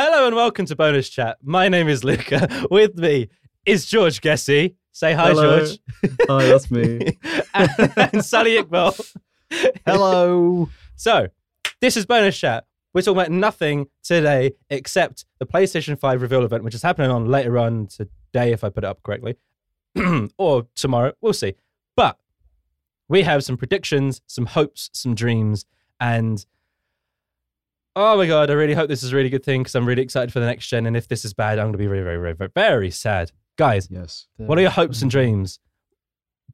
Hello and welcome to Bonus Chat. My name is Luca. With me is George Gessie. Say hi, Hello. George. Hi, that's me. and, and Sally Iqbal. Hello. So, this is Bonus Chat. We're talking about nothing today except the PlayStation 5 reveal event, which is happening on later on today, if I put it up correctly, or tomorrow. We'll see. But we have some predictions, some hopes, some dreams, and oh my god, I really hope this is a really good thing because I'm really excited for the next gen. And if this is bad, I'm going to be very, very, very, very, very sad. Guys, Yes. what are your hopes and dreams?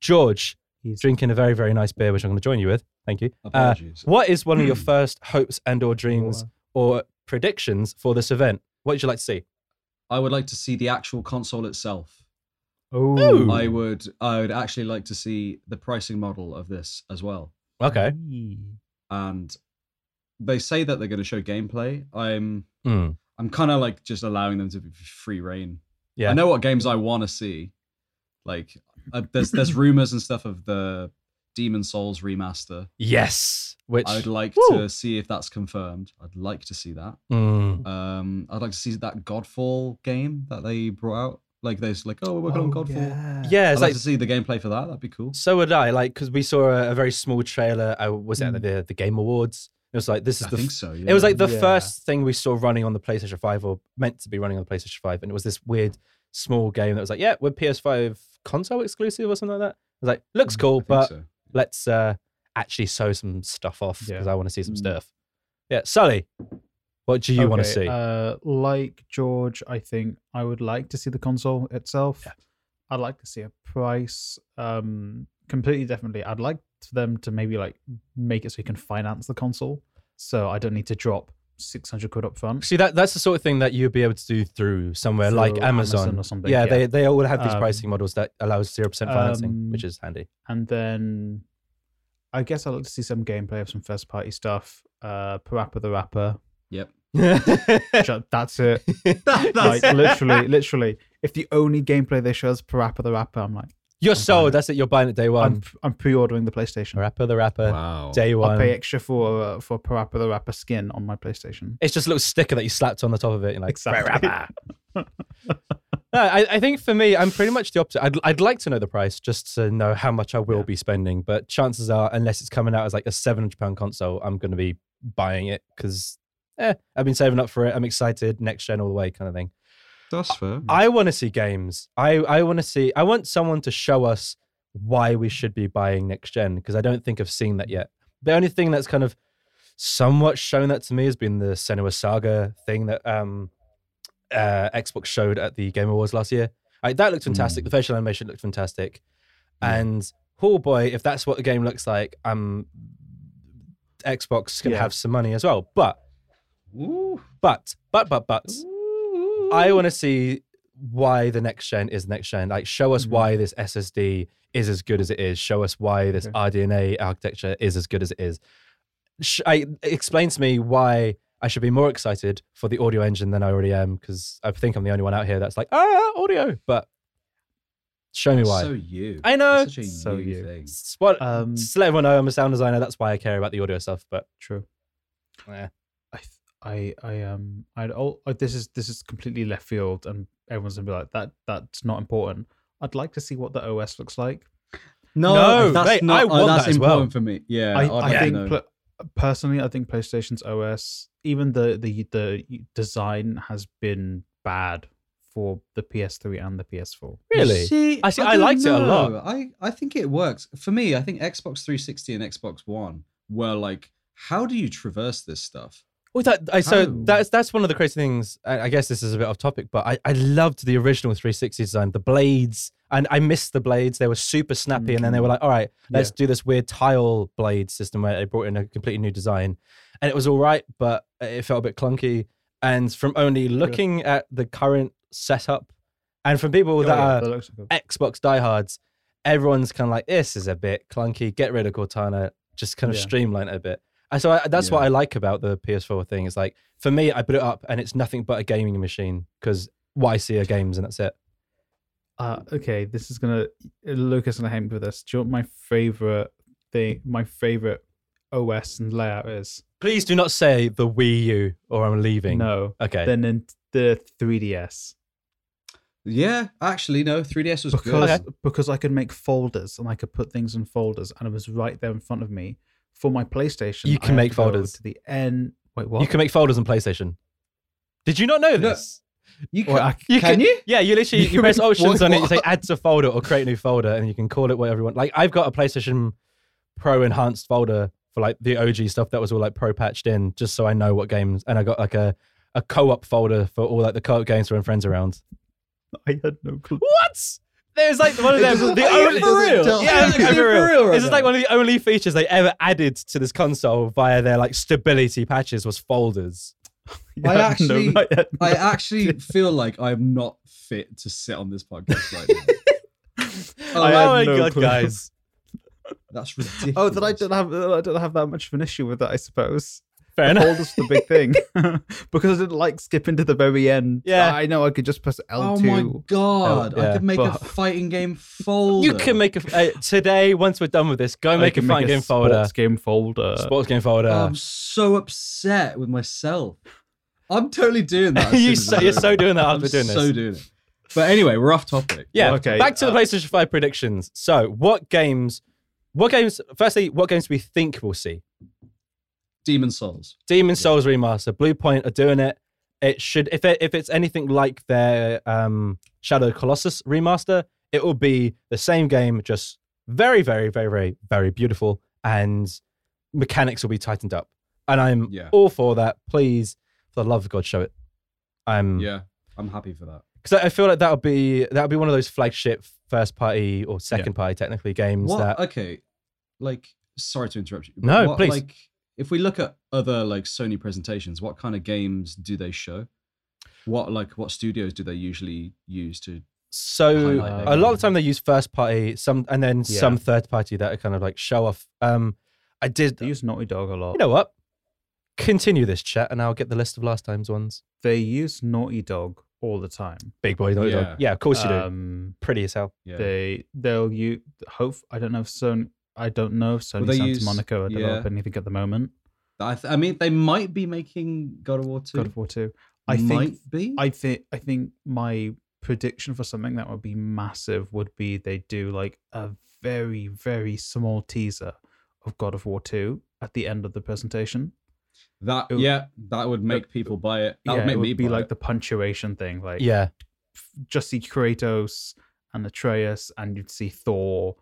George, He's- drinking a very, very nice beer, which I'm going to join you with. Thank you. Uh, what is one of your first hopes and or dreams or predictions for this event? What would you like to see? I would like to see the actual console itself. Oh, I would I would actually like to see the pricing model of this as well. Okay. And they say that they're going to show gameplay. I'm Hmm. I'm kind of like just allowing them to be free reign. Yeah. I know what games I want to see. Like uh, there's there's rumors and stuff of the Demon Souls remaster. Yes. Which. I would like Woo. to see if that's confirmed. I'd like to see that. Hmm. Um, I'd like to see that Godfall game that they brought out. Like there's like, oh, we're working on Godfall. Yeah, I'd like like to see the gameplay for that. That'd be cool. so would I. Like because we saw a, a very small trailer. I was it at Mm. the the Game Awards. It was like this is I the. think f- so. It was like the Yeah. first thing we saw running on the PlayStation Five, or meant to be running on the PlayStation Five, and it was this weird small game that was like, yeah, we're PS5 console exclusive or something like that. I was like, looks Mm, cool, but so. let's uh actually sew some stuff off Yeah. because I want to see some Mm. stuff. Yeah, Sully, what do you want to see? Uh, like George, I think I would like to see the console itself. Yeah. I'd like to see a price. Um, completely definitely. I'd like for them to maybe like make it so you can finance the console, so I don't need to drop six hundred quid up front. See that that's the sort of thing that you'd be able to do through somewhere like Amazon. Amazon or something, Yeah, yeah. they they all have these Um, pricing models that allows zero percent financing, um, which is handy. and then I guess I'd like to see some gameplay of some first party stuff. Uh, Parappa the Rapper. Yep. That's it. that's like literally, literally. If the only gameplay they show is Parappa the Rapper, I'm like, You're I'm sold. That's it. You're buying it day I'm one. I'm pre-ordering the PlayStation. Rapper the rapper, Wow. day one. I'll pay extra for uh, for Parappa the Rapper skin on my PlayStation. It's just a little sticker that you slapped on the top of it. You're like, Exactly. "Rapper." no, I, I think for me, I'm pretty much the opposite. I'd, I'd like to know the price just to know how much I will Yeah. be spending. But chances are, unless it's coming out as like a £700 console, I'm going to be buying it because eh, I've been saving up for it. I'm excited. Next gen all the way kind of thing. That's fair. I want to see games. I, I want to see, I want someone to show us why we should be buying next gen because I don't think I've seen that yet. The only thing that's kind of somewhat shown that to me has been the Senua Saga thing that um, uh, Xbox showed at the Game Awards last year. Like, that looked fantastic. The facial animation looked fantastic. Yeah. And oh boy, if that's what the game looks like, um, Xbox can Yeah. have some money as well. But, Ooh. but, but, but, but, I want to see why the next gen is next gen. Like, show us Mhm. why this SSD is as good as it is. Show us why this Okay. RDNA architecture is as good as it is. Sh- I, explain to me why I should be more excited for the audio engine than I already am, because I think I'm the only one out here that's like, ah, audio. But show me why. So you. I know. That's such a So you, you. thing. What, Um, just let everyone know I'm a sound designer. That's why I care about the audio stuff. But True. yeah. I I I um I'd oh uh, this is this is completely left field and everyone's gonna be like that that's not important. I'd like to see what the OS looks like. No, No, that's mate, not. I oh, want that's that as well. important for me. Yeah, I, I'd I think know. pla- personally, I think PlayStation's OS, even the the the design has been bad for the PS3 and the PS4. Really? See, I see- I don't liked it a lot. I, I think it works. For me, I think Xbox 360 and Xbox One were like, how do you traverse this stuff? Well, that I, so How? that's that's one of the crazy things. I, I guess this is a bit off topic, but I, I loved the original 360 design, the blades, and I missed the blades. They were super snappy, and then they were mm-hmm. like, "All right, let's do this weird tile blade system where they brought in a completely new design," and it was all right, but it felt a bit clunky. And from only looking at the current setup, and from people Oh, that yeah, are that. Xbox diehards, everyone's kind of like, this is a bit clunky. Get rid of Cortana. Just kind of Yeah. streamline it a bit. And so I, that's what I like about the PS4 thing. Is like, for me, I put it up and it's nothing but a gaming machine because what I see are games and that's it. Uh, okay, this is gonna Luca's gonna hate me for this. Do you know what my favorite thing? My favorite OS and layout is. Please do not say the Wii U or I'm leaving. No. Okay. Then in the 3DS. Yeah, actually, no. 3DS was Because good. because I could make folders and I could put things in folders and it was right there in front of me. For my PlayStation, You I can had make to go folders. to the end. Wait, what? You can make folders on PlayStation. Did you not know No. this? You Well, can, I- You can you? Yeah, you literally You you press can- options on it. You say add to folder or create a new folder, and you can call it whatever you want. Like I've got a PlayStation Pro enhanced folder for like the OG stuff that was all like pro patched in, just so I know what games. And I got like a a co-op folder for all like the co-op games when friends around. I had no clue. What? There's like one of them. The Are only, for real? Yeah, I'm like, you I'm for for real. real right this is like one of the only features they ever added to this console via their like stability patches was folders. Yeah, I actually- I had I actually feel like I'm not fit to sit on this podcast right now. Oh, I my no god, clue. guys! That's ridiculous. Oh, then I don't have I don't have that much of an issue with that, I suppose. Fair enough. Folders the big thing because I didn't like skipping to the very end. Yeah. I know I could just press L Oh two. my god! yeah, I could make a fighting game folder. You can make a uh, today. Once we're done with this, go make a fighting game folder, Sports game folder. sports game folder. I'm so upset with myself. I'm totally doing that. you so, you're so doing that I'm after doing so this. doing it. But anyway, we're off topic. Yeah. Okay, Back to the uh, PlayStation Five predictions. So, what games? What games? Firstly, what games do we think we'll see? Demon Souls. Demon Souls remaster. Bluepoint are doing it. It should if it, if it's anything like their um, Shadow Colossus remaster, it will be the same game, just very, very, very, very, very beautiful, and mechanics will be tightened up. And I'm Yeah. all for that. Please, for the love of God, show it. I'm Yeah, I'm happy for that. because I feel like that'll be that'll be one of those flagship first party or second party technically games What? that Okay, like sorry to interrupt you. No, what, please. Like, if we look at other like Sony presentations, what kind of games do they show? What like what studios do they usually use to? So highlight a lot of the time they use first party, some and then Yeah. some third party that are kind of like show off. Um, I did. They use Naughty Dog a lot. You know what? Continue this chat, and I'll get the list of last time's ones. they use Naughty Dog all the time. Big boy, Naughty Yeah. Dog. Yeah, of course you do. Um, Pretty as hell. Yeah. They they'll use hope. I don't know if Sony. I don't know if Sony they Santa use- Monica are develop yeah. anything at the moment. I, th- I mean, they might be making God of War two. God of War two. I might think be. I think I think my prediction for something that would be massive would be they do like a very very small teaser of God of War 2 at the end of the presentation. that would- yeah, that would make people buy it. That yeah, would make it me would be buy like it. the punctuation thing like Yeah, f- just see Kratos and Atreus and you'd see Thor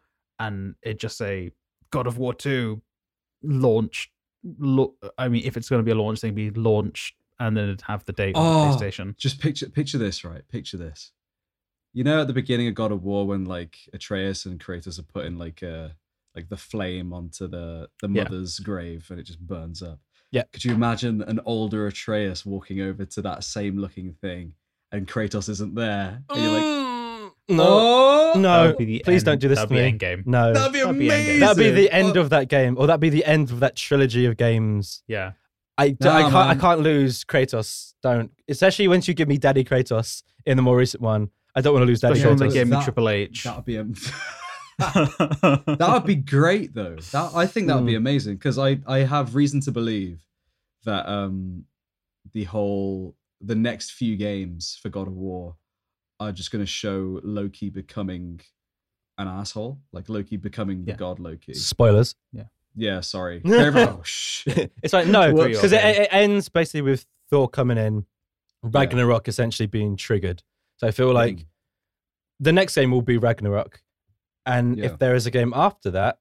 and it just say God of War 2 launch lo- I mean if it's going to be a launch thing be launched and then it'd have the date on Oh. the PlayStation. Just picture picture this, right? Picture this. You know, at the beginning of God of War, when like Atreus and Kratos are putting like uh like the flame onto the the Yeah. mother's grave and it just burns up. Yeah. Could you imagine an older Atreus walking over to that same looking thing and Kratos isn't there? And you're like, no, oh no, would be the please end- don't do this that'd to be me. Endgame. No, that'd be amazing. That'd be the end of that game, or that'd be the end of that trilogy of games. Yeah. I, d- Nah, I can't I can't lose Kratos. Don't, especially once you give me Daddy Kratos in the more recent one. I don't want to lose Daddy Especially when they Kratos. gave me That- Triple H. That'd be am- that would be great though. That I think that would be Mm. amazing because I I have reason to believe that um the whole the next few games for God of War are just going to show Loki becoming an asshole, like Loki becoming the Yeah. god Loki. Spoilers. Yeah, Yeah, sorry. oh shit. It's like no, because it, it ends basically with Thor coming in, Ragnarok essentially being triggered. So I feel like Mm. the next game will be Ragnarok, and Yeah. if there is a game after that,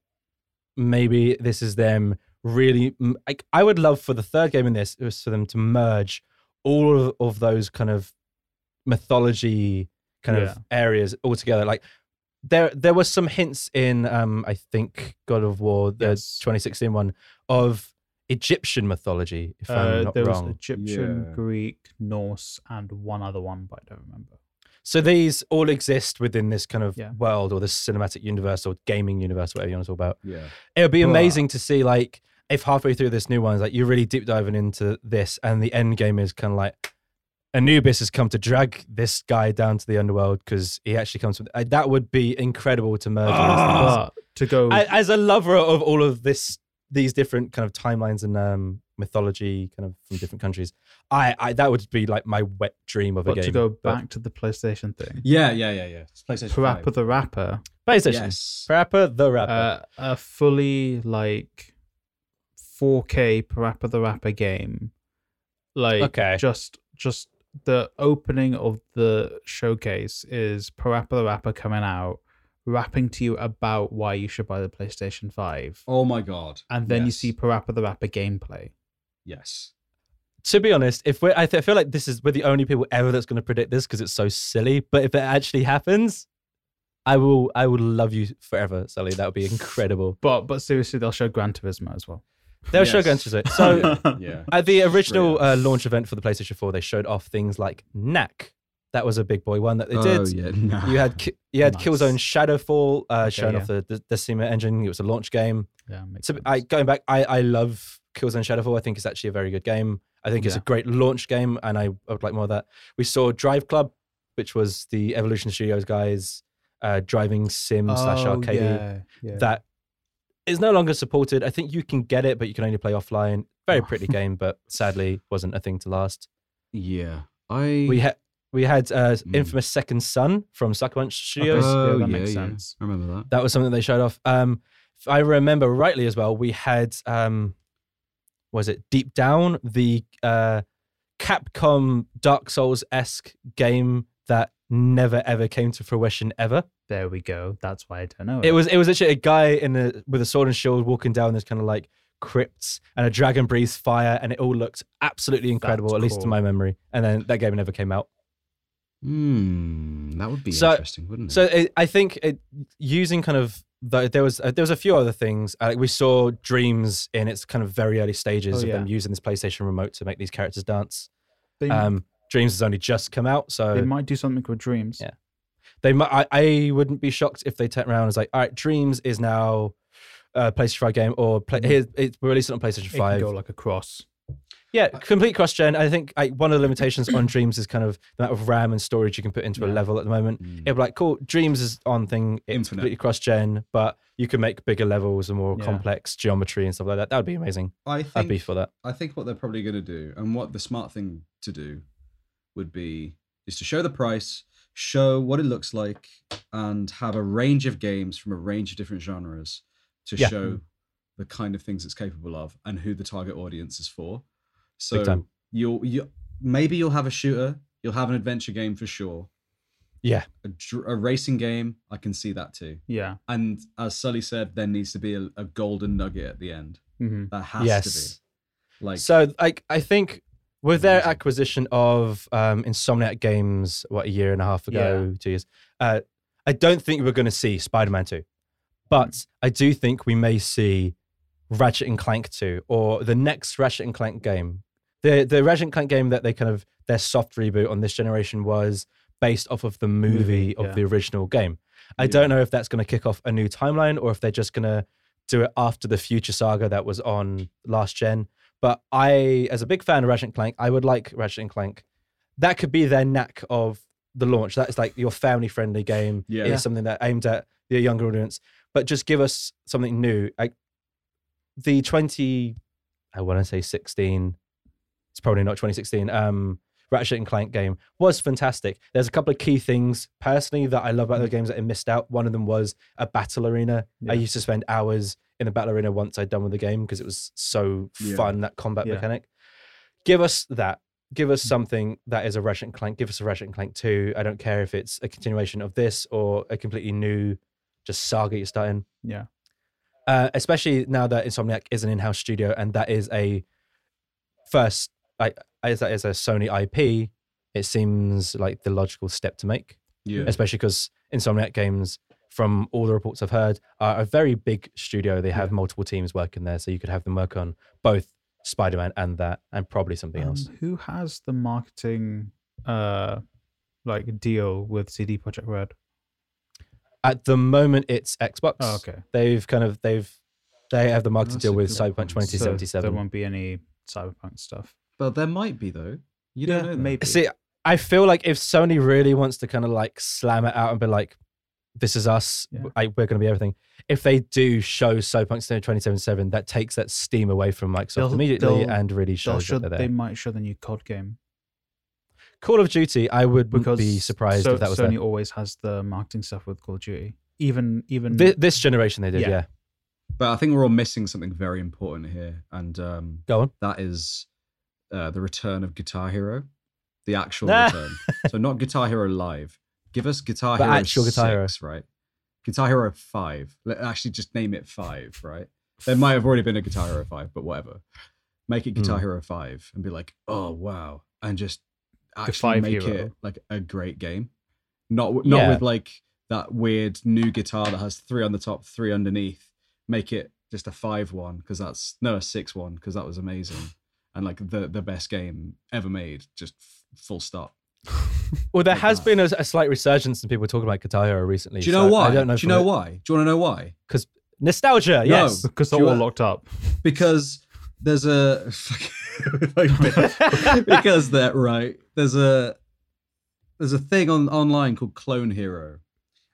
maybe this is them really. Like I would love for the third game in this was for them to merge all of, of those kind of mythology kind Yeah. of areas altogether. Like there, there was some hints in, um, I think God of War, the Yes. 2016 one, of Egyptian mythology. If Uh, I'm not there wrong. was Egyptian, Yeah. Greek, Norse, and one other one, but I don't remember. So these all exist within this kind of Yeah. world or this cinematic universe or gaming universe, whatever you want to talk about. Yeah. It would be But- amazing to see like if halfway through this new one, is like you're really deep diving into this, and the end game is kind of like Anubis has come to drag this guy down to the underworld because he actually comes from. Uh, that would be incredible to merge. all these things. But to go, I- As a lover of all of this these different kind of timelines and um, mythology kind of from different countries. I, I that would be like my wet dream of a game. to go but back to the PlayStation thing, Yeah, yeah, yeah, yeah. It's PlayStation Parappa 5. the Rapper, PlayStation, Yes. Parappa the Rapper. uh, a fully like 4K Parappa the Rapper game, like Okay. just just the opening of the showcase is Parappa the Rapper coming out, rapping to you about why you should buy the PlayStation 5. Oh my god. and then you see Parappa the Rapper gameplay. Yes. to be honest, if we're, I, th- I feel like this is we're the only people ever that's going to predict this because it's so silly. But if it actually happens, I will, I will love you forever, Sully. That would be incredible. But but seriously, they'll show Gran Turismo as well. They'll show Yes. Gran Turismo. So Yeah. at the original uh, launch event for the PlayStation 4, they showed off things like Knack. That was a big boy one that they did. oh, did. yeah. Nah. You had Ki- you had Nice. Killzone Shadowfall uh, Okay, showing yeah. off the, the Decima engine. It was a launch game. Yeah, So. I going back, I, I love Killzone Shadowfall. I think it's actually a very good game. I think it's a great launch game, and I, I would like more of that. We saw Drive Club, which was the Evolution Studios guys uh, driving sim slash Oh, arcade. yeah, yeah. That is no longer supported. I think you can get it, but you can only play offline. Very Oh. pretty game, but sadly wasn't a thing to last. Yeah. I. We had we had uh, Mm. infamous Second Son from Sucker Punch Studios. Oh, Oh, that yeah, makes yeah. sense. I remember that. That was something they showed off. Um, I remember rightly as well, we had um, was it Deep Down, the uh, Capcom Dark Souls esque game that never ever came to fruition ever. There we go. That's why I don't know. It was it was actually a guy in a with a sword and shield walking down this kind of like crypts and a dragon breathes fire and it all looked absolutely incredible, That's at least to my memory. And then that game never came out. Hmm. That would be So- interesting, wouldn't it? So it, I think it, using kind of the, there was uh, there was a few other things. Uh, we saw Dreams in its kind of very early stages Oh, of them using this PlayStation remote to make these characters dance. Um, Dreams has only just come out, so they might do something with Dreams. Yeah. they might. I, I wouldn't be shocked if they turn around and was like, all right, Dreams is now a PlayStation Five game, or play, Mhm. here's it's released on PlayStation It can Five. go like a cross. Yeah, complete cross gen. I think I, one of the limitations on Dreams is kind of the amount of RAM and storage you can put into a level at the moment. Hmm. It'd be like, cool, Dreams is on thing. It's Infinite. completely cross gen, but you can make bigger levels and more Yeah. complex geometry and stuff like that. That would be amazing. I I'd think be for that. I think what they're probably going to do, and what the smart thing to do, would be is to show the price, show what it looks like, and have a range of games from a range of different genres to Yeah. show the kind of things it's capable of and who the target audience is for. So you'll you maybe you'll have a shooter, you'll have an adventure game for sure. Yeah. A, a racing game, I can see that too. Yeah. And as Sully said, there needs to be a, a golden nugget at the end. hmm That has to yes. be. Like so I I think with their acquisition of um, Insomniac Games, what a year and a half ago, two years, uh, I don't think we're going to see Spider-Man two, but I do think we may see Ratchet and Clank two or the next Ratchet and Clank game. The the Ratchet and Clank game that they kind of their soft reboot on this generation was based off of the movie, Movie, of the original game. I Yeah. don't know if that's going to kick off a new timeline or if they're just going to do it after the future saga that was on last gen. But I, as a big fan of Ratchet and Clank, I would like Ratchet and Clank. That could be their knack of the launch. That is like your family friendly game. Yeah. It's something that aimed at the younger audience. But just give us something new. Like the 20, I want to say 16, it's probably not 2016. Um, Ratchet and Clank game was fantastic. There's a couple of key things personally that I love about the games that I missed out. One of them was a battle arena. I used to spend hours in a battle arena once I'd done with the game because it was so Yeah. fun that combat Yeah. mechanic. Give us that. Give Mm. us something that is a Ratchet and Clank. Give us a Ratchet and Clank 2. I don't care if it's a continuation of this or a completely new just saga you're starting. Yeah. Uh, especially now that Insomniac is an in-house studio and that is a first like as that is a Sony IP, it seems like the logical step to make yeah. especially because Insomniac Games, from all the reports I've heard, are a very big studio. They have multiple teams working there, so you could have them work on both Spider-Man and that, and probably something else. Um, who has the marketing uh like deal with CD Projekt Red? At the moment, it's Xbox. Oh, okay. They've kind of they've they have the marketing That's deal with Cyberpunk point. So So 2077. there won't be any Cyberpunk stuff. But there might be though. You don't Yeah, know. that. maybe. See, I feel like if Sony really wants to kind of like slam it out and be like, this is us. Yeah. I, we're going to be everything. If they do show Cyberpunk 2077, that takes that steam away from Microsoft They'll- immediately they'll- and really shows show, that they're they might show the new COD game Call of Duty, I would because be surprised so, if that was Sony there. always has the marketing stuff with Call of Duty. Even even Thi- this generation they did, Yeah. yeah. But I think we're all missing something very important here, and um, Go on. that is uh, the return of Guitar Hero, the actual return. So not Guitar Hero Live. Give us Guitar But Hero actual Guitar Hero. six, right? Guitar Hero five. Let actually just name it five, right? There might have already been a Guitar Hero five, but whatever. Make it Guitar Hmm. Hero five and be like, oh wow, and just actually make hero. it like a great game. Not not Yeah. with like that weird new guitar that has three on the top, three underneath. Make it just a five one because that's no a six one because that was amazing and like the the best game ever made. Just f- full stop. Well, there has been a, a slight resurgence in people talking about Guitar Hero recently. Do you know so why? I don't know. Do you know it- why? Do you want to know why? Because nostalgia, No. yes. because Do they're you all locked up. Because there's a because that right. There's a there's a thing on online called Clone Hero,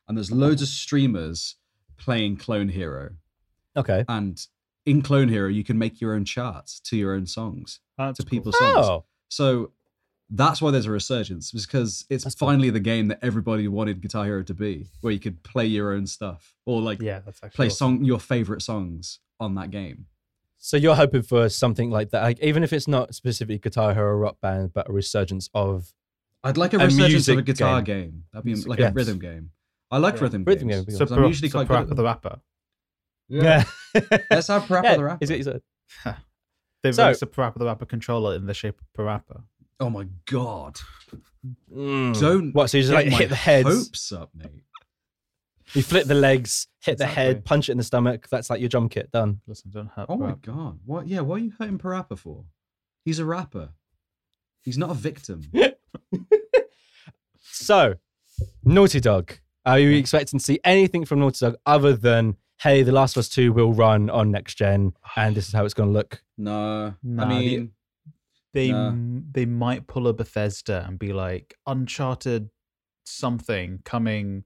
and there's loads of streamers playing Clone Hero. okay. And in Clone Hero, you can make your own charts to your own songs, That's to cool. people's songs. Oh, So that's why there's a resurgence, because it's That's cool. finally the game that everybody wanted Guitar Hero to be, where you could play your own stuff or like Yeah, that's play awesome. song your favorite songs on that game. so you're hoping for something like that, like even if it's not specifically Guitar Hero rock band, but a resurgence of I'd like a A resurgence of a guitar game. game. That'd be Music like games. a rhythm game. I like Yeah. rhythm, Rhythm games. game, So, because I'm usually so quite good at the rapper. yeah. Let's have Parappa yeah, the Rapper. is what you said. They've So- released a Parappa the rapper controller in the shape of Parappa. Oh my god! Mm. Don't what? So you just like hit the head. hopes up, mate. you flip the legs, hit the head, punch it in the stomach. That's like your drum kit done. Listen, don't hurt. Oh my Parappa. god! What? Yeah, what are you hurting Parappa for? He's a rapper. He's not a victim. So, Naughty Dog. Are you expecting to see anything from Naughty Dog other than hey, The Last of Us Two will run on next gen, and this is how it's going to look? No, Nah, I the- mean, They Nah. M- they might pull a Bethesda and be like Uncharted something coming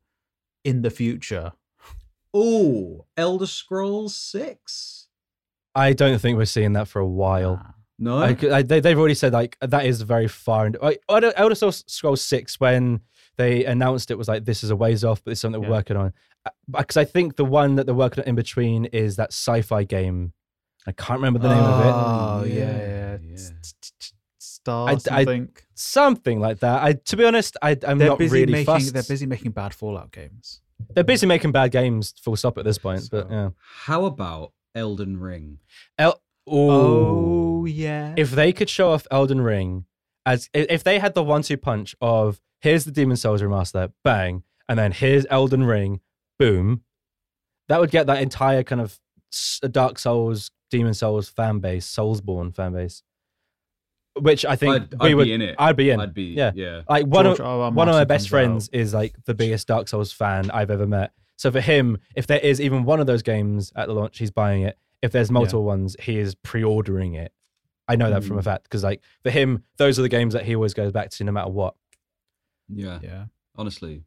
in the future. oh, Elder Scrolls Six. I don't think we're seeing that for a while. Nah. No, I, I, they, they've already said like that is very far. And like, Elder Elder Scrolls Scrolls Six, when they announced it, was like this is a ways off, but it's something Yeah. we're working on. Uh, because I think the one that they're working on in between is that sci-fi game. I can't remember the name of it. Oh yeah, yeah, yeah. Star I- I- something. Something like that. I, to be honest, I, I'm they're not busy really making. fussed. They're busy making bad Fallout games. They're busy making bad games. Full stop at this point. But yeah. How about Elden Ring? El- Oh Ooh. yeah. if they could show off Elden Ring as if they had the one-two punch of here's the Demon Souls remaster, bang, and then here's Elden Ring, boom, that would get that entire kind of Dark Souls, Demon Souls fan base, Soulsborne fan base, which I think I'd, we I'd would. be in it. I'd be in. I'd be. Yeah. Yeah. like one George of R. R. one of my best comes out. friends is like the biggest Dark Souls fan I've ever met. So for him, if there is even one of those games at the launch, he's buying it. If there's multiple ones, he is pre-ordering it. I know that from a Mm. fact because like for him, those are the games that he always goes back to no matter what. Yeah. Yeah. Honestly,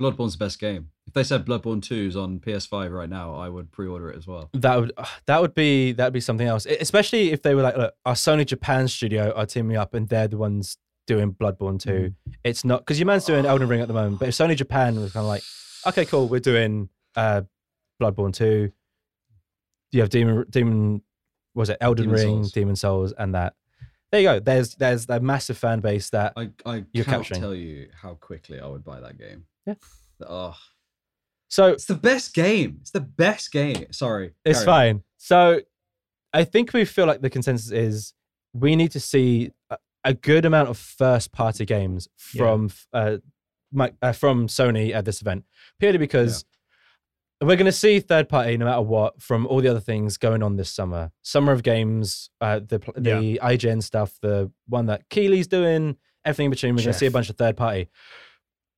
Bloodborne's the best game. If they said Bloodborne 2's on PS5 right now, I would pre-order it as well. That would uh, that would be that would be something else. Especially if they were like, look, our Sony Japan studio are teaming up and they're the ones doing Bloodborne 2. Mm. It's not because your man's doing Elden Ring at the moment, but if Sony Japan was kind of like, okay, cool, we're doing uh Bloodborne 2. You have Demon Demon was it Elden Demon Ring, Souls. Demon Souls, and that. There you go. There's there's a massive fan base that I I You're can't capturing. tell you how quickly I would buy that game. Yeah. Oh, so it's the best game. It's the best game. Sorry. It's carry on. fine. So I think we feel like the consensus is we need to see a, a good amount of first party games Yeah. from uh, Mi- uh, from Sony at this event, purely because we're going to see third party no matter what from all the other things going on this summer. Summer of Games, uh, the the IGN stuff, the one that Keighley's doing, everything in between. We're going to see a bunch of third party.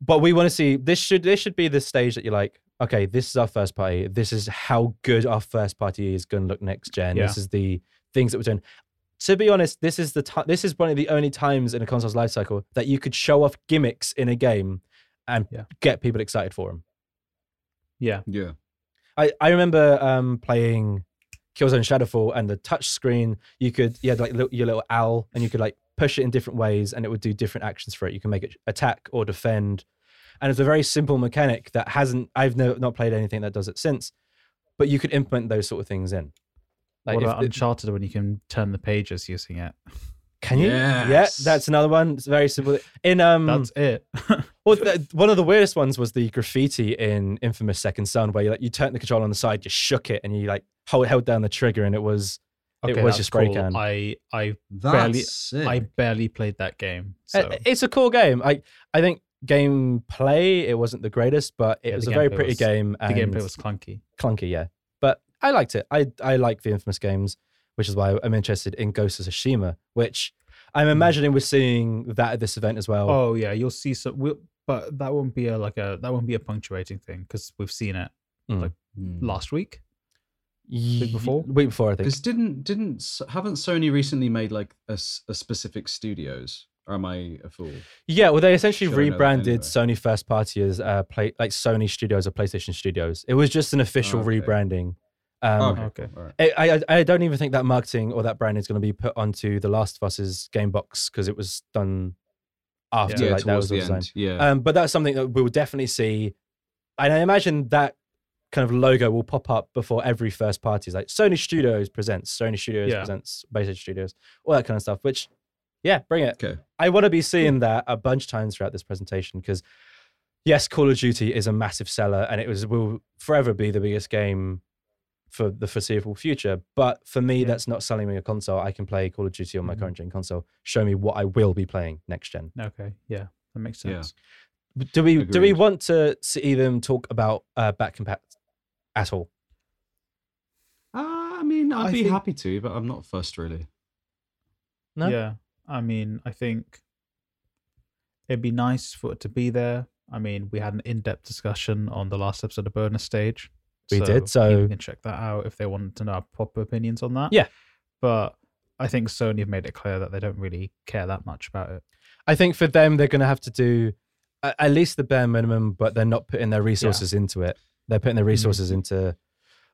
But we want to see this should this should be the stage that you're like, okay, this is our first party. This is how good our first party is going to look next gen. Yeah. This is the things that we're doing. To be honest, this is the time. This is one of the only times in a console's life cycle that you could show off gimmicks in a game and Yeah. get people excited for them. Yeah. Yeah. I, I remember um, playing Killzone Shadowfall and the touch screen. You could you had like little, your little owl, and you could like push it in different ways, and it would do different actions for it. You can make it attack or defend, and it's a very simple mechanic that hasn't. I've no, not played anything that does it since, but you could implement those sort of things in. Like what about the- Uncharted when you can turn the pages using it? can you? Yeah, that's another one. It's very simple. In um, That's it. Well, th- one of the weirdest ones was the graffiti in Infamous Second Son, where you like you turn the controller on the side, you shook it, and you like hold held down the trigger, and it was It was that's your spray cool. can. I I That's Barely- sick. I barely played that game. Uh, So it's a cool game. I I think gameplay it wasn't the greatest, but it Yeah, was a very pretty was- game. the gameplay was clunky. clunky, yeah, but I liked it. I I like the Infamous games, which is why I'm interested in Ghost of Tsushima, which I'm imagining we're seeing that at this event as well. Hmm. Oh yeah, you'll see some. We'll, but that won't be a like a that won't be a punctuating thing because we've seen it Hmm. last week. Ye- before? week before, I think. Because didn't didn't haven't Sony recently made like a specific studios? Or am I a fool? Yeah, well, they essentially Should I know that rebranded anyway? Sony first party as uh, play like Sony Studios or PlayStation Studios. It was just an official Okay. rebranding. Um, okay. All right. I, I I don't even think that marketing or that brand is going to be put onto The Last of Us's game box because it was done after Yeah, like that was the all designed. end. Yeah. Um, but that's something that we will definitely see, and I imagine that kind of logo will pop up before every first party. is like Sony Studios presents, Sony Studios Yeah. presents, PlayStation Studios, all that kind of stuff. Which, yeah, bring it. okay. I want to be seeing that a bunch of times throughout this presentation because, yes, Call of Duty is a massive seller and it was will forever be the biggest game for the foreseeable future. But for me, Yeah. that's not selling me a console. I can play Call of Duty on my Mhm. current gen console. Show me what I will be playing next gen. Okay. Yeah, that makes Yeah. sense. Do we do we want to see them talk about uh, back compat at all? Uh, I mean, I'd I be think- happy to, but I'm not fussed really. No? Yeah. I mean, I think it'd be nice for it to be there. I mean, we had an in-depth discussion on the last episode of Bonus Stage. We did, so- you can check that out if they wanted to know our proper opinions on that. Yeah. But I think Sony have made it clear that they don't really care that much about it. I think for them, they're going to have to do at least the bare minimum, but they're not putting their resources into it. They're putting their mm-hmm. resources into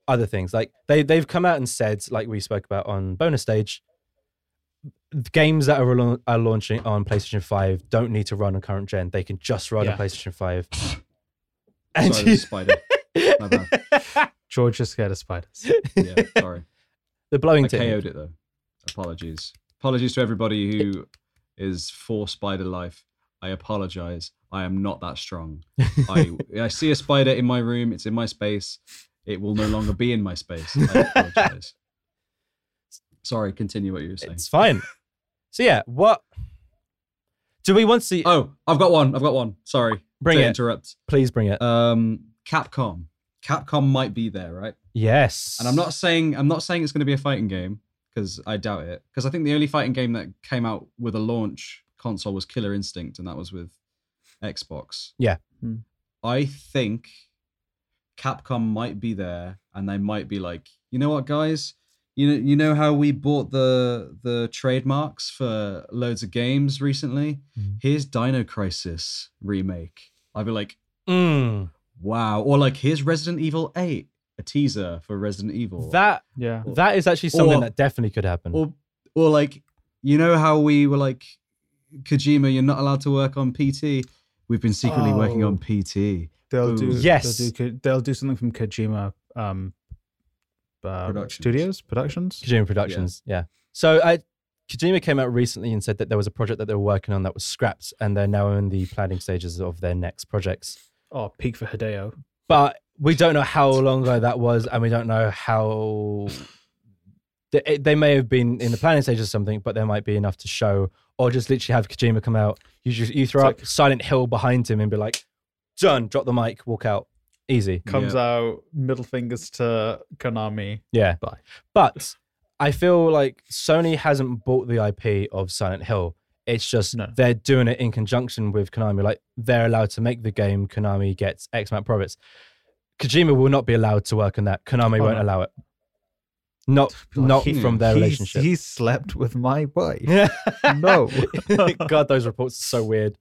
other things. Like they they've come out and said, like we spoke about on bonus stage, games that are, lau- are launching on PlayStation Five don't need to run on current gen. They can just run Yeah. on PlayStation Five. Sorry, there's a spider. My bad. George is scared of spiders. Yeah, sorry. the blowing I technique. KO'd it though. Apologies. Apologies to everybody who is for spider life. I apologize. I am not that strong. I I see a spider in my room. It's in my space. It will no longer be in my space. I apologize. Sorry. Continue what you were saying. It's fine. So yeah, what do we want to see? Oh, I've got one. I've got one. Sorry. bring to it. interrupt. Please bring it. Um, Capcom. Capcom might be there, right? yes. And I'm not saying I'm not saying it's going to be a fighting game because I doubt it. Because I think the only fighting game that came out with a launch console was Killer Instinct, and that was with Xbox. Yeah. Hmm. I think Capcom might be there, and they might be like, you know what, guys. You know, you know how we bought the the trademarks for loads of games recently. Mhm. Here's Dino Crisis remake. I'd be like, Mm, wow. Or like, here's Resident Evil 8, a teaser for Resident Evil. that Yeah. that is actually something Or- that definitely could happen. or or like you know how we were like Kojima, you're not allowed to work on PT. We've been secretly working Oh. on PT They'll Ooh. do Yes. They'll do, they'll do something from Kojima um, uh, Productions. Studios Productions. Kojima Productions. Yeah. So I, Kojima came out recently and said that there was a project that they were working on that was scrapped, and they're now in the planning stages of their next projects. Oh, peak for Hideo. But we don't know how long ago that was, and we don't know how. They, they may have been in the planning stages or something, but there might be enough to show, or just literally have Kojima come out. You just you throw It's up like- Silent Hill behind him and be like, "Done." Drop the mic, walk out, easy. Comes Yeah. out middle fingers to Konami. Yeah. Bye. But I feel like Sony hasn't bought the IP of Silent Hill. It's just No. they're doing it in conjunction with Konami. Like they're allowed to make the game. Konami gets X amount of profits. Kojima will not be allowed to work on that. Konami Oh, won't no. allow it. Not Like, not he- from their He's- relationship. He slept with my wife. no. No. God, those reports are so weird.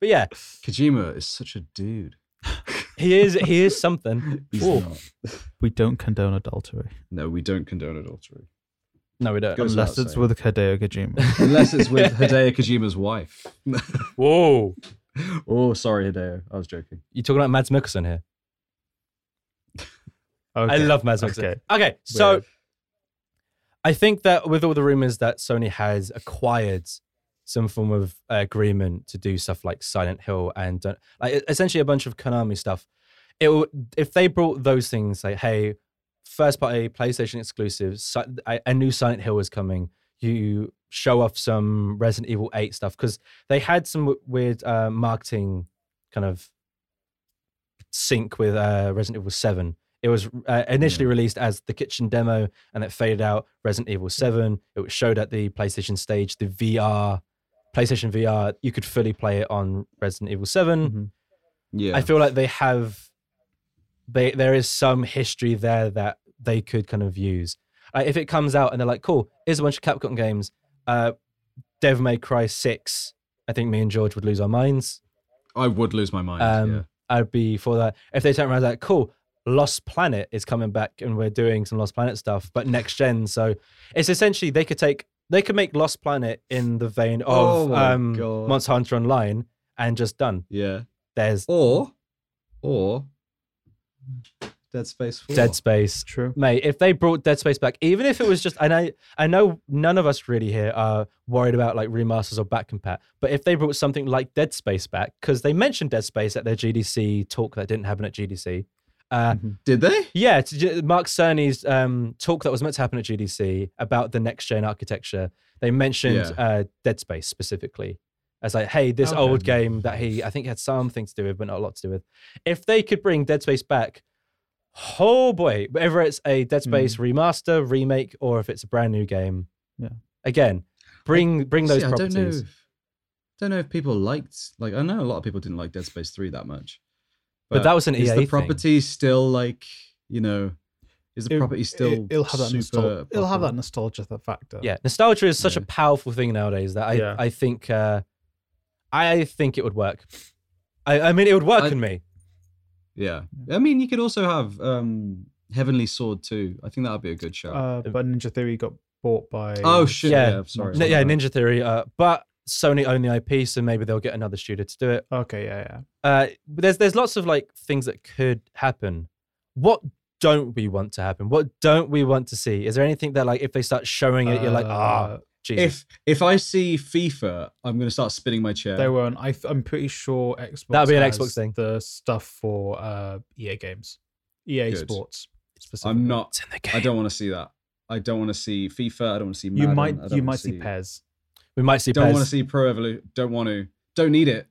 But yeah, Kojima is such a dude. He is he is something. He's Ooh. not. We don't condone adultery No, we don't condone adultery. No, we don't. Goes unless without it's saying. with Hideo Kojima. Unless it's with Hideo Kojima's wife. Whoa. oh, sorry, Hideo. I was joking. You talking about Mads Mikkelsen here? I love Mads Mikkelsen. Okay. Okay, so Weird. I think that with all the rumors that Sony has acquired some form of agreement to do stuff like Silent Hill and uh, like essentially a bunch of Konami stuff, it will, if they brought those things like, hey, first party PlayStation exclusives, Si- a, new Silent Hill is coming. You show off some Resident Evil 8 stuff because they had some w- weird uh, marketing kind of sync with uh, Resident Evil 7. It was uh, initially released as the kitchen demo and it faded out. Resident Evil 7, it was showed at the PlayStation stage, the VR, PlayStation VR, you could fully play it on Resident Evil 7. Mhm. Yeah. I feel like they have they there is some history there that they could kind of use. Like if it comes out and they're like, cool, here's a bunch of Capcom games. Uh Devil May Cry 6, I think me and George would lose our minds. I would lose my mind. Um yeah. I'd be for that. If they turn around like, cool, Lost Planet is coming back and we're doing some Lost Planet stuff, but next gen. So it's essentially they could take they could make Lost Planet in the vein Oh of my um God. Monster Hunter Online and just done. Yeah. There's Or, or Dead Space 4. Dead Space. True. Mate, if they brought Dead Space back, even if it was just, and I, I know none of us really here are worried about like remasters or back compat, but if they brought something like Dead Space back, because they mentioned Dead Space at their GDC talk that didn't happen at GDC. Uh, Mhm. Did they? yeah, Mark Cerny's um, talk that was meant to happen at GDC about the next gen architecture, they mentioned Yeah. uh, Dead Space specifically as like, hey, this Okay. old game that he, I think, had something to do with, but not a lot to do with. If they could bring Dead Space back, oh boy, whether it's a Dead Space remaster, remake, or if it's a brand new game, Yeah. again, bring bring those See, I don't know. properties. If, don't know if people liked. Like, I know a lot of people didn't like Dead Space 3 that much. But that was an is EA the thing. property still like you know? Is the It- property still? it, will have that super nostalgia. It'll have that nostalgia th- factor. Yeah, nostalgia is such a powerful thing nowadays that I Yeah. I think uh, I think it would work. I, I mean, it would work I- in me. Yeah. I mean, you could also have um Heavenly Sword too. I think that would be a good show. Uh, but Ninja Theory got bought by. oh shit! yeah. Yeah, sorry. N- yeah, Ninja Theory. Uh, but Sony own the IP, so maybe they'll get another studio to do it. Okay, yeah, yeah. Uh, but there's there's lots of like things that could happen. What don't we want to happen? What don't we want to see? Is there anything that like if they start showing it, you're like, ah, Uh, Jesus. If if I see FIFA, I'm gonna start spinning my chair. They weren't. I th- I'm pretty sure Xbox. That'd be an has Xbox thing. The stuff for uh, EA games, EA Good. Sports. I'm not. It's in the game. I don't want to see that. I don't want to see FIFA. I don't want to see. You might. You wanna might see PES. We might see. Don't PES. want to see Pro Evolution. Don't want to. Don't need it.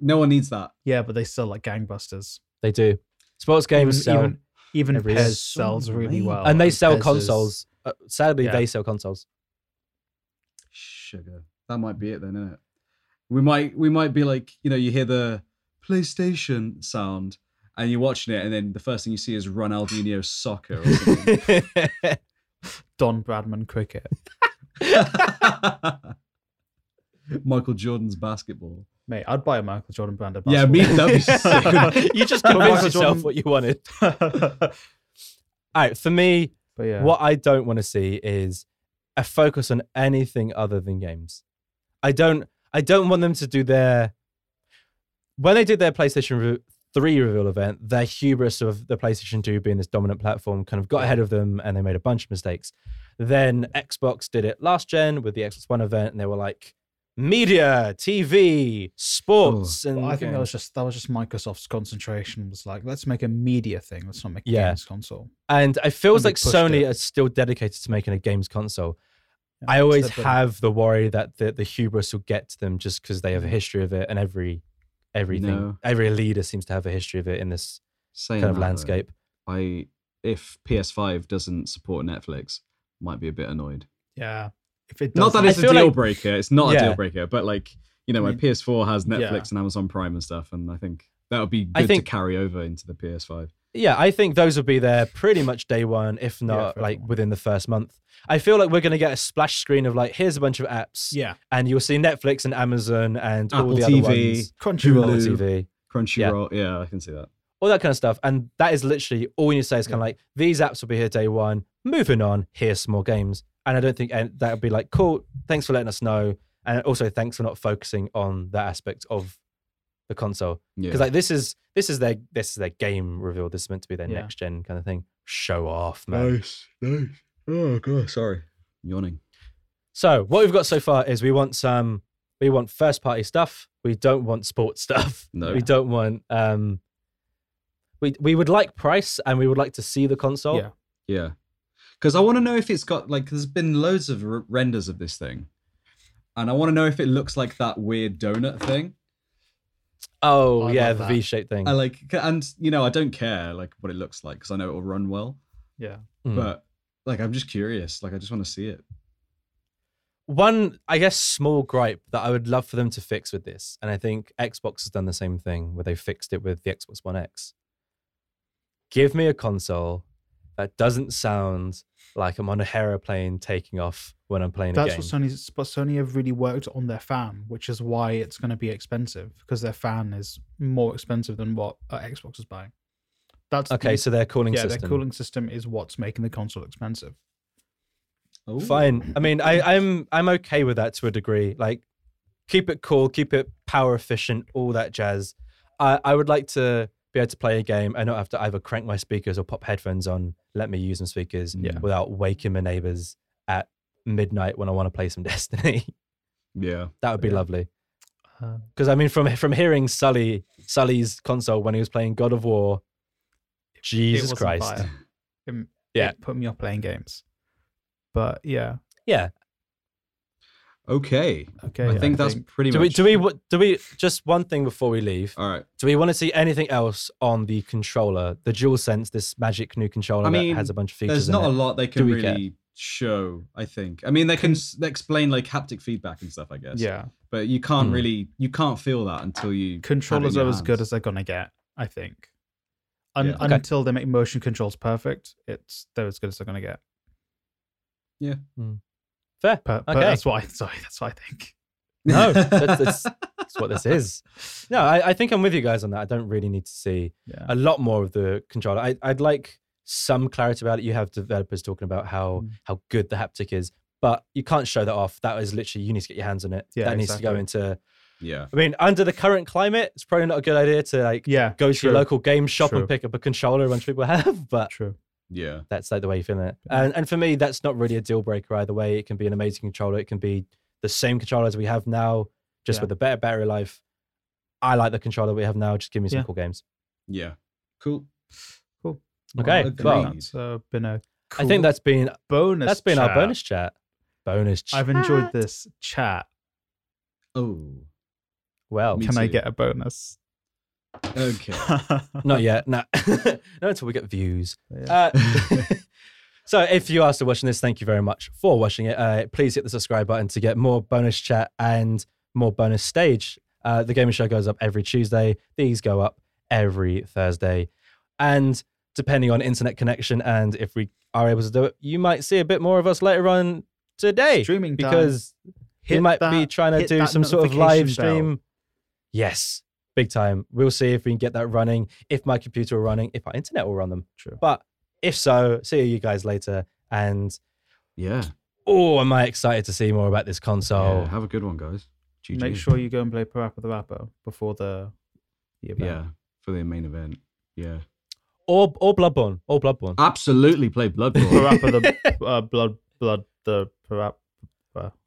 No one needs that. Yeah, but they sell like gangbusters. They do. Sports games even, sell, even even every PES year. sells So really well, and they sell PES is- consoles. Uh, sadly, Yeah. they sell consoles. Sugar. That might be it then, isn't it? We might. We might be like you know. You hear the PlayStation sound. And you're watching it, and then the first thing you see is Ronaldinho soccer. Or something. Don Bradman cricket. Michael Jordan's basketball. Mate, I'd buy a Michael Jordan branded. Yeah, me- that'd be sick. you just But convinced Michael yourself Jordan- what you wanted. but All right, for me, yeah, what I don't want to see is a focus on anything other than games. I don't. I don't want them to do their when they did their PlayStation re- 3 reveal event, their hubris of the PlayStation 2 being this dominant platform kind of got ahead of them and they made a bunch of mistakes. Then Xbox did it last gen with the Xbox One event and they were like media, TV, sports and I think that was just that was just Microsoft's concentration was like, let's make a media thing. Let's not make a Yeah. games console. And it feels And like Sony it. are still dedicated to making a games console. Yeah, I always have the worry that the, the hubris will get to them just because they have a mm. history of it, and every everything, No. every leader seems to have a history of it in this Saying kind of that, though, landscape. I if PS5 doesn't support Netflix, might be a bit annoyed. Yeah. If it Not that it's I a deal like- breaker. It's not a deal breaker, but like you know, my mean- PS4 has Netflix Yeah. and Amazon Prime and stuff, and I think that would be I good think- to carry over into the PS5. Yeah, I think those will be there pretty much day one, if not for like everyone. within the first month. I feel like we're going to get a splash screen of like, here's a bunch of apps, yeah, and you'll see Netflix and Amazon and all Apple the other TV, ones. Crunchyroll. Hulu. TV. Crunchyroll. Yeah. I can see that. all that kind of stuff. And that is literally all you need to say is kind of like these apps will be here day one. Moving on, here's some more games. And I don't think and that would be like cool. Thanks for letting us know, and also thanks for not focusing on that aspect of the console Yeah. because like this is this is their this is their game reveal. This is meant to be their Yeah. next gen kind of thing. Show off, man. nice. Nice. Oh god. Sorry. Yawning. So what we've got so far is we want some we want first party stuff. We don't want sports stuff. No. We don't want um we we would like price and we would like to see the console. Yeah. Yeah. Because I want to know if it's got like there's been loads of r- renders of this thing, and I want to know if it looks like that weird donut thing. Oh I yeah, love the that. V shaped thing. I like, and you know, I don't care like what it looks like because I know it will run well. Yeah. Mm. But like, I'm just curious. Like, I just want to see it. One, I guess, small gripe that I would love for them to fix with this, and I think Xbox has done the same thing where they fixed it with the Xbox One X. Give me a console that doesn't sound like I'm on a aeroplane taking off when I'm playing a That's game. what Sony's but Sony have really worked on their fan, which is why it's going to be expensive because their fan is more expensive than what uh, Xbox is buying. That's okay, the- so their cooling yeah, system. their cooling system is what's making the console expensive. Oh, Fine. I mean, I, I'm I'm okay with that to a degree. Like, keep it cool, keep it power efficient, all that jazz. I, I would like to be able to play a game and not have to either crank my speakers or pop headphones on, let me use some speakers Yeah. without waking my neighbors at midnight when I want to play some Destiny. Yeah. that would be Yeah. lovely. Uh, because I mean, from from hearing Sully Sully's console when he was playing God of War, Jesus wasn't Christ. It- Yeah. it put me off playing games. But yeah, yeah. Okay. okay. I think that's pretty Do we much. do we do we just one thing before we leave? All right. Do we want to see anything else on the controller, the DualSense, this magic new controller I mean, that has a bunch of features? There's in not it? a lot they can we care? really show. I think. I mean, they can, s explain like haptic feedback and stuff. I guess. yeah. But you can't Hmm. really. You can't feel that until you. have it in Controllers are as good as they're gonna get. I think. Un- Yeah. Okay. Until they make motion controls perfect, it's they're as good as they're gonna get. Fair. But, but Okay. that's what I sorry. That's what I think. No, that's, that's, that's what this is. No, I, I think I'm with you guys on that. I don't really need to see Yeah. a lot more of the controller. I, I'd like some clarity about it. You have developers talking about how Mm. how good the haptic is, but you can't show that off. That is literally you need to get your hands on it. Yeah, that needs to go into. yeah. I mean, under the current climate, it's probably not a good idea to like yeah. go to true, your local game shop True. and pick up a controller a bunch of people have. But True. Yeah. that's like the way you feel it. And and for me, that's not really a deal breaker either way. It can be an amazing controller. It can be the same controller as we have now, just Yeah. with a better battery life. I like the controller we have now. Just give me some Yeah. cool games. Yeah. Cool. Cool. Okay, Agreed. well, That's uh, been a. I think that's been bonus. that's been our bonus chat. Bonus chat. I've enjoyed this chat. Oh. Well, Me Can I get a bonus? Okay. not yet. No, not until we get views. Yeah. Uh, so if you are still watching this, thank you very much for watching it. Uh, please hit the subscribe button to get more bonus chat and more bonus stage. Uh, the gaming show goes up every Tuesday. These go up every Thursday. And depending on internet connection and if we are able to do it, you might see a bit more of us later on today. Streaming time. because we Hit might be trying to do some sort of live notification bell. stream. Yes, big time. We'll see if we can get that running, if my computer will running, if our internet will run them. True. But if so, see you guys later. And Yeah. oh, am I excited to see more about this console? yeah. Have a good one, guys. GG. Make sure you go and play Parappa the Rapper before the, the event. Yeah. For the main event. Yeah. Or or Bloodborne. Or Bloodborne. Absolutely play Bloodborne. Parappa the uh, blood blood the Parappa.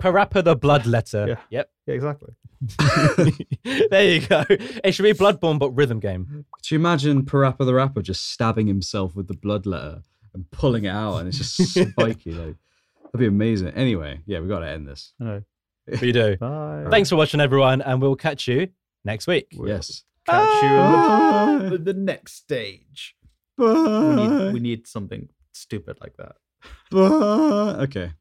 Parappa the Bloodletter. Yeah. Yep. Yeah, exactly. there you go. It should be Bloodborne, but rhythm game. Mm-hmm. Could you imagine Parappa the Rapper just stabbing himself with the blood letter and pulling it out and it's just spiky? Like, that'd be amazing. Anyway, yeah, we got to end this. I know. We do. Bye. Thanks for watching, everyone, and we'll catch you next week. We'll Yes. Catch you Bye. in the, the next stage. Bye. We need we need something stupid like that. Bye. Okay.